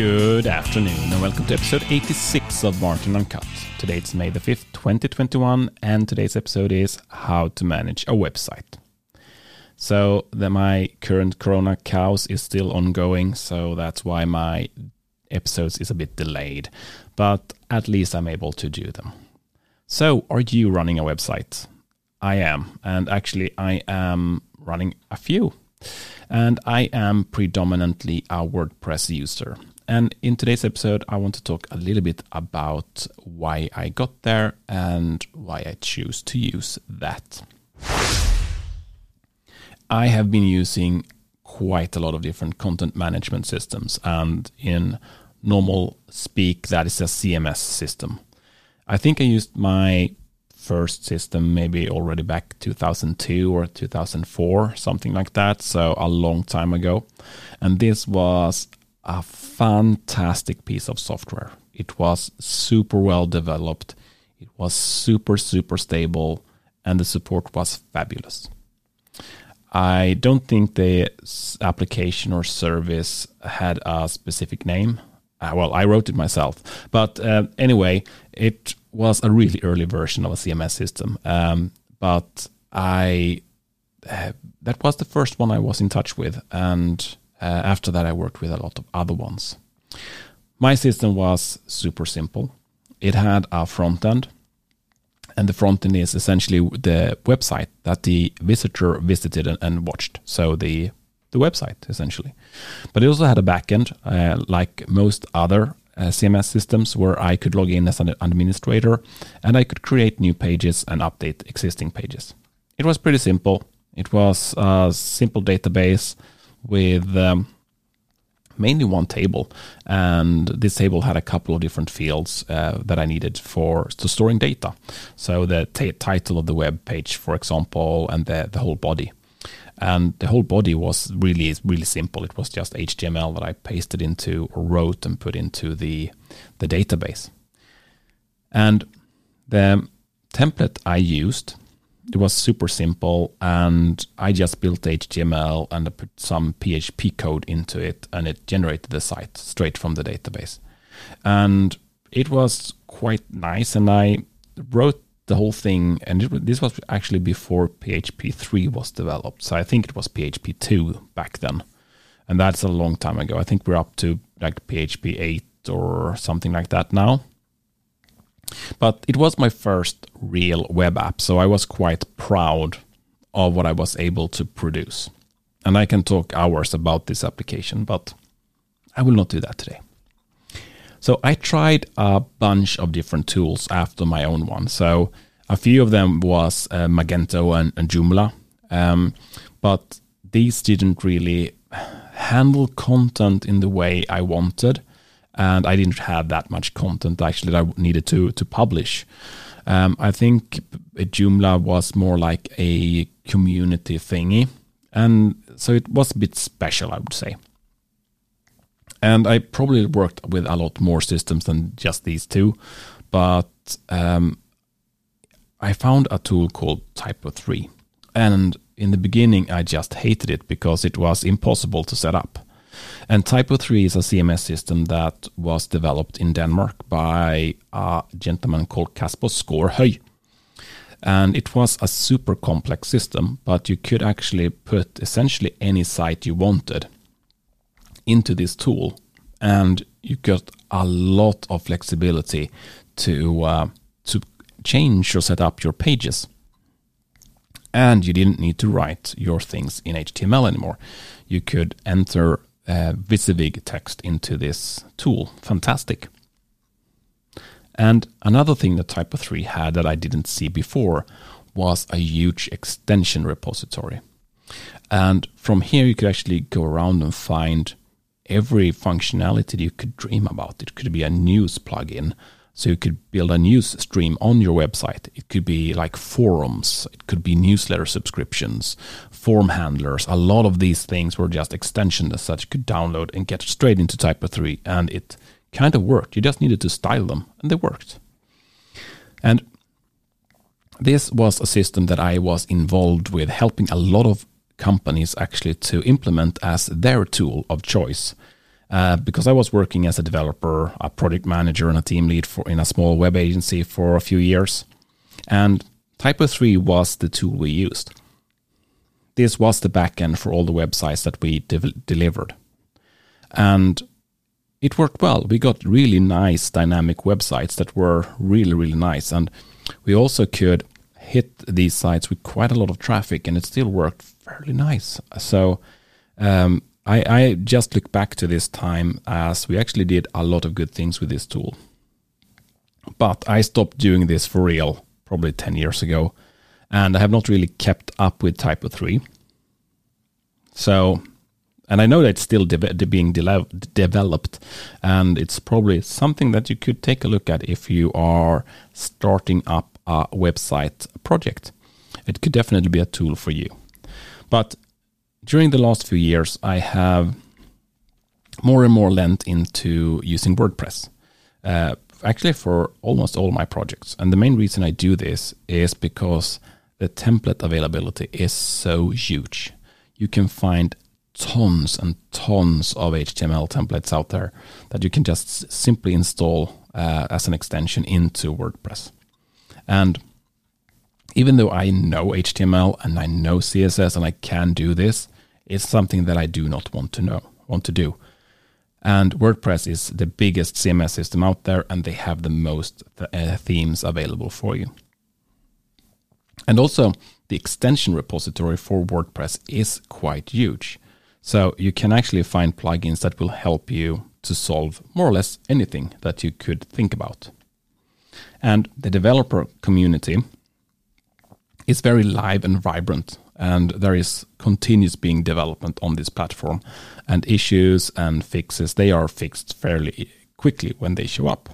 Good afternoon and welcome to episode 86 of Martin Uncut. Today it's May the 5th, 2021, and today's episode is How to Manage a Website. So, the, my current Corona chaos is still ongoing, so that's why my episodes is a bit delayed, but at least I'm able to do them. So, are you running a website? I am, and actually, I am running a few. And I am predominantly a WordPress user. And in today's episode, I want to talk a little bit about why I got there and why I choose to use that. I have been using quite a lot of different content management systems, and in normal speak, that is a CMS system. I think I used my first system maybe already back 2002 or 2004, something like that, so a long time ago. And this was a fantastic piece of software. It was super well developed, it was super, super stable, and the support was fabulous. I don't think the application or service had a specific name. Uh, well, I wrote it myself. But uh, anyway, it was a really early version of a CMS system. Um, but I uh, that was the first one I was in touch with, and after that, I worked with a lot of other ones. My system was super simple. It had a front end, and the front end is essentially the website that the visitor visited and, and watched. So the the website essentially, but it also had a backend, uh, like most other uh, CMS systems, where I could log in as an administrator and I could create new pages and update existing pages. It was pretty simple. It was a simple database with um, mainly one table, and this table had a couple of different fields uh, that I needed for to storing data. So the t- title of the web page, for example, and the the whole body. And the whole body was really really simple. It was just HTML that I pasted into or wrote and put into the the database. And the template I used it was super simple and I just built HTML and I put some PHP code into it and it generated the site straight from the database. And it was quite nice and I wrote the whole thing and it, this was actually before PHP 3 was developed. So I think it was PHP 2 back then. And that's a long time ago. I think we're up to like PHP 8 or something like that now. But it was my first real web app, so I was quite proud of what I was able to produce. And I can talk hours about this application, but I will not do that today. So I tried a bunch of different tools after my own one. So a few of them was uh, Magento and, and Joomla, um, but these didn't really handle content in the way I wanted and I didn't have that much content actually that I needed to to publish. Um, I think Joomla was more like a community thingy, and so it was a bit special, I would say. And I probably worked with a lot more systems than just these two, but um, I found a tool called Typo3, and in the beginning I just hated it because it was impossible to set up. And Typo3 is a CMS system that was developed in Denmark by a gentleman called Kasper Skårhøj. And it was a super complex system, but you could actually put essentially any site you wanted into this tool. And you got a lot of flexibility to, uh, to change or set up your pages. And you didn't need to write your things in HTML anymore. You could enter uh, WYSIWYG text into this tool. Fantastic. And another thing that Typo3 had that I didn't see before was a huge extension repository. And from here, you could actually go around and find every functionality you could dream about. It could be a news plugin, so you could build a news stream on your website. It could be like forums, it could be newsletter subscriptions, form handlers. A lot of these things were just extensions as such you could download and get straight into Typo 3 and it kind of worked. You just needed to style them and they worked. And this was a system that I was involved with helping a lot of companies actually to implement as their tool of choice. Uh, because I was working as a developer, a project manager, and a team lead for in a small web agency for a few years, and Typo 3 was the tool we used. This was the backend for all the websites that we de- delivered, and it worked well. We got really nice dynamic websites that were really really nice, and we also could hit these sites with quite a lot of traffic, and it still worked fairly nice. So. Um, I, I just look back to this time as we actually did a lot of good things with this tool. But I stopped doing this for real probably 10 years ago, and I have not really kept up with Typo 3. So, and I know that it's still de- de- being de- developed, and it's probably something that you could take a look at if you are starting up a website project. It could definitely be a tool for you. But during the last few years, I have more and more lent into using WordPress. Uh, actually, for almost all my projects. And the main reason I do this is because the template availability is so huge. You can find tons and tons of HTML templates out there that you can just simply install uh, as an extension into WordPress. And even though I know HTML and I know CSS and I can do this, it's something that I do not want to know, want to do. And WordPress is the biggest CMS system out there, and they have the most th- uh, themes available for you. And also, the extension repository for WordPress is quite huge. So you can actually find plugins that will help you to solve more or less anything that you could think about. And the developer community is very live and vibrant and there is continuous being development on this platform and issues and fixes they are fixed fairly quickly when they show up.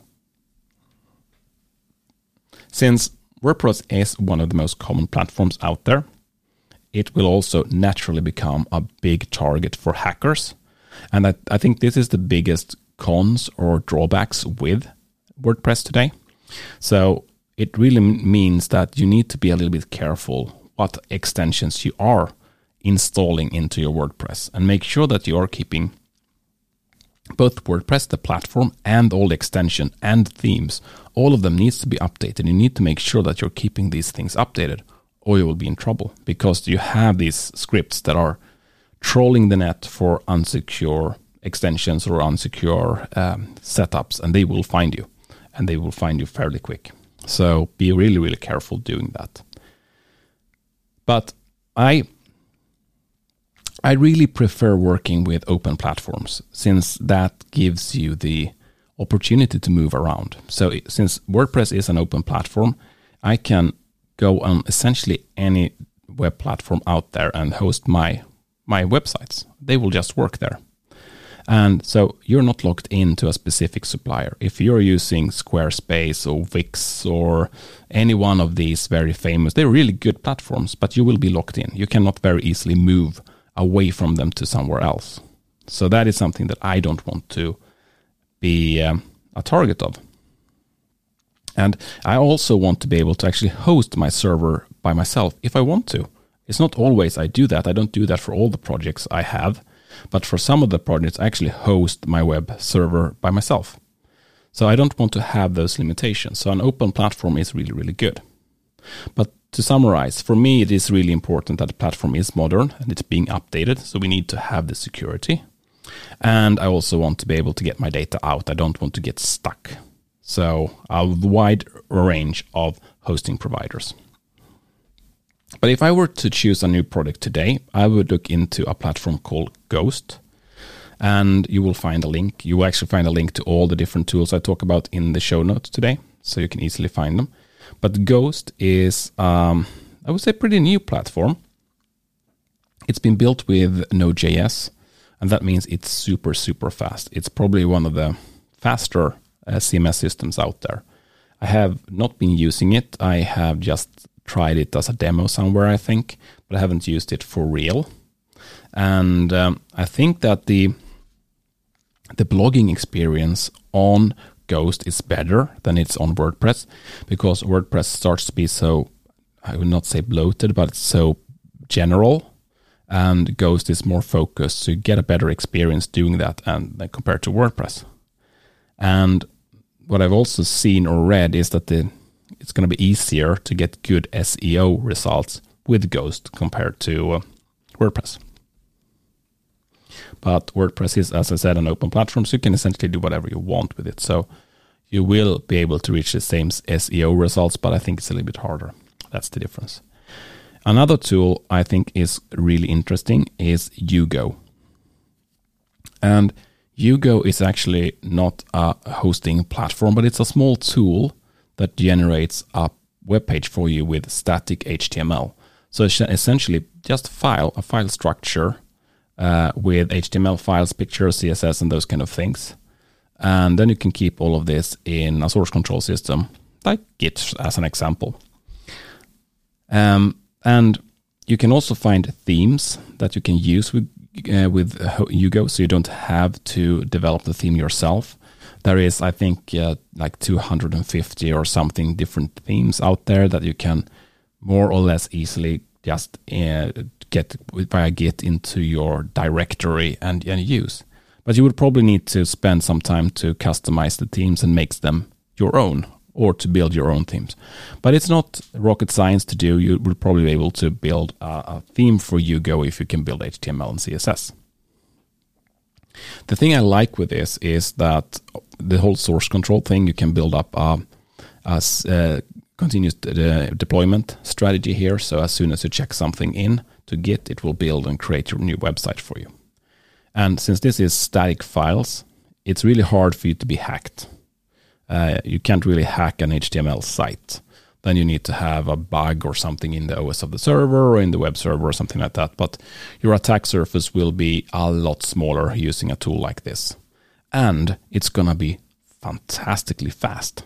Since wordpress is one of the most common platforms out there it will also naturally become a big target for hackers and I, I think this is the biggest cons or drawbacks with wordpress today. So it really means that you need to be a little bit careful what extensions you are installing into your WordPress and make sure that you are keeping both WordPress, the platform, and all the extension and themes. All of them needs to be updated. You need to make sure that you're keeping these things updated, or you will be in trouble because you have these scripts that are trolling the net for unsecure extensions or unsecure um, setups, and they will find you, and they will find you fairly quick. So be really, really careful doing that. But I I really prefer working with open platforms since that gives you the opportunity to move around. So since WordPress is an open platform, I can go on essentially any web platform out there and host my my websites. They will just work there. And so you're not locked into a specific supplier. If you're using Squarespace or Wix or any one of these very famous, they're really good platforms, but you will be locked in. You cannot very easily move away from them to somewhere else. So that is something that I don't want to be um, a target of. And I also want to be able to actually host my server by myself if I want to. It's not always I do that. I don't do that for all the projects I have. But for some of the projects, I actually host my web server by myself. So I don't want to have those limitations. So an open platform is really, really good. But to summarize, for me, it is really important that the platform is modern and it's being updated. So we need to have the security. And I also want to be able to get my data out. I don't want to get stuck. So a wide range of hosting providers. But if I were to choose a new product today, I would look into a platform called Ghost. And you will find a link. You will actually find a link to all the different tools I talk about in the show notes today. So you can easily find them. But Ghost is, um, I would say, pretty new platform. It's been built with Node.js, and that means it's super, super fast. It's probably one of the faster uh, CMS systems out there. I have not been using it. I have just tried it as a demo somewhere, I think, but I haven't used it for real. And um, I think that the the blogging experience on Ghost is better than it's on WordPress because WordPress starts to be so I would not say bloated, but it's so general and Ghost is more focused, so you get a better experience doing that and compared to WordPress. And what I've also seen or read is that the it's going to be easier to get good SEO results with Ghost compared to uh, WordPress. But WordPress is, as I said, an open platform, so you can essentially do whatever you want with it. So you will be able to reach the same SEO results, but I think it's a little bit harder. That's the difference. Another tool I think is really interesting is Hugo. And Hugo is actually not a hosting platform, but it's a small tool that generates a web page for you with static HTML. So essentially, just file a file structure uh, with HTML files, pictures, CSS, and those kind of things. And then you can keep all of this in a source control system, like Git as an example. Um, and you can also find themes that you can use with uh, with Hugo, so you don't have to develop the theme yourself. There is, I think, uh, like 250 or something different themes out there that you can more or less easily just uh, get via Git into your directory and, and use. But you would probably need to spend some time to customize the themes and make them your own or to build your own themes. But it's not rocket science to do. You will probably be able to build a, a theme for Hugo if you can build HTML and CSS. The thing I like with this is that the whole source control thing, you can build up a, a, a continuous de- deployment strategy here. So as soon as you check something in to Git, it will build and create your new website for you. And since this is static files, it's really hard for you to be hacked. Uh, you can't really hack an HTML site. Then you need to have a bug or something in the OS of the server or in the web server or something like that. But your attack surface will be a lot smaller using a tool like this. And it's going to be fantastically fast.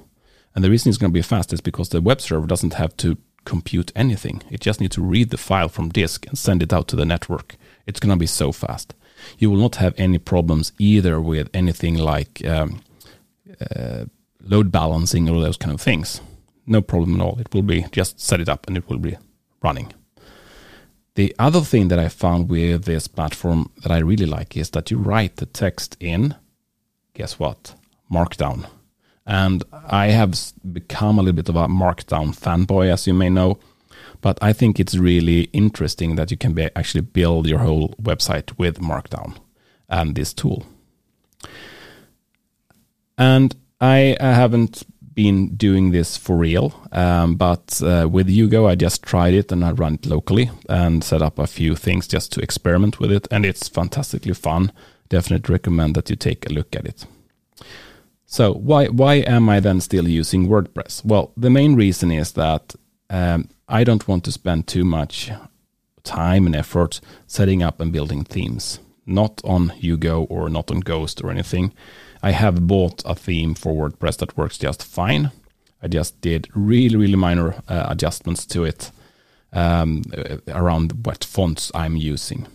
And the reason it's going to be fast is because the web server doesn't have to compute anything. It just needs to read the file from disk and send it out to the network. It's going to be so fast. You will not have any problems either with anything like um, uh, load balancing or those kind of things. No problem at all. It will be just set it up and it will be running. The other thing that I found with this platform that I really like is that you write the text in, guess what? Markdown. And I have become a little bit of a Markdown fanboy, as you may know. But I think it's really interesting that you can be, actually build your whole website with Markdown and this tool. And I, haven't been doing this for real, um, but uh, with Hugo, I just tried it and I run it locally and set up a few things just to experiment with it, and it's fantastically fun. Definitely recommend that you take a look at it. So why why am I then still using WordPress? Well, the main reason is that um, I don't want to spend too much time and effort setting up and building themes, not on Hugo or not on Ghost or anything. I have bought a theme for WordPress that works just fine. I just did really, really minor uh, adjustments to it um, uh, around what fonts I'm using.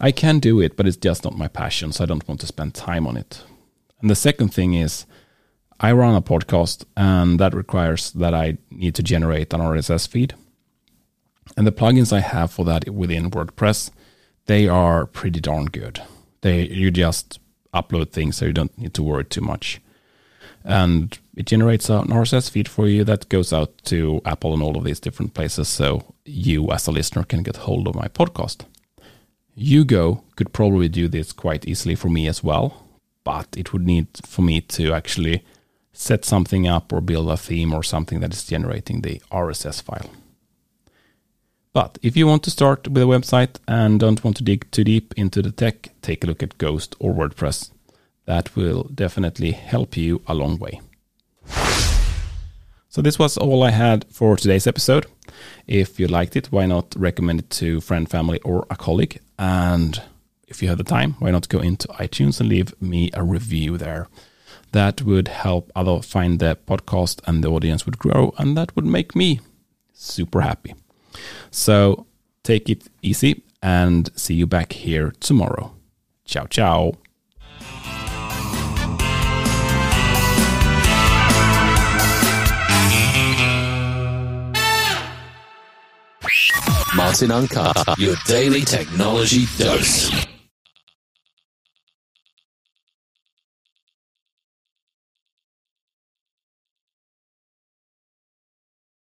I can do it, but it's just not my passion, so I don't want to spend time on it. And the second thing is, I run a podcast, and that requires that I need to generate an RSS feed. And the plugins I have for that within WordPress, they are pretty darn good. They you just upload things so you don't need to worry too much. And it generates an RSS feed for you that goes out to Apple and all of these different places so you as a listener can get hold of my podcast. Hugo could probably do this quite easily for me as well, but it would need for me to actually set something up or build a theme or something that is generating the RSS file. But if you want to start with a website and don't want to dig too deep into the tech, take a look at Ghost or WordPress. That will definitely help you a long way. So this was all I had for today's episode. If you liked it, why not recommend it to friend, family, or a colleague? And if you have the time, why not go into iTunes and leave me a review there? That would help other find the podcast and the audience would grow, and that would make me super happy. So take it easy and see you back here tomorrow. Ciao, ciao. Martin Uncut, your daily technology dose.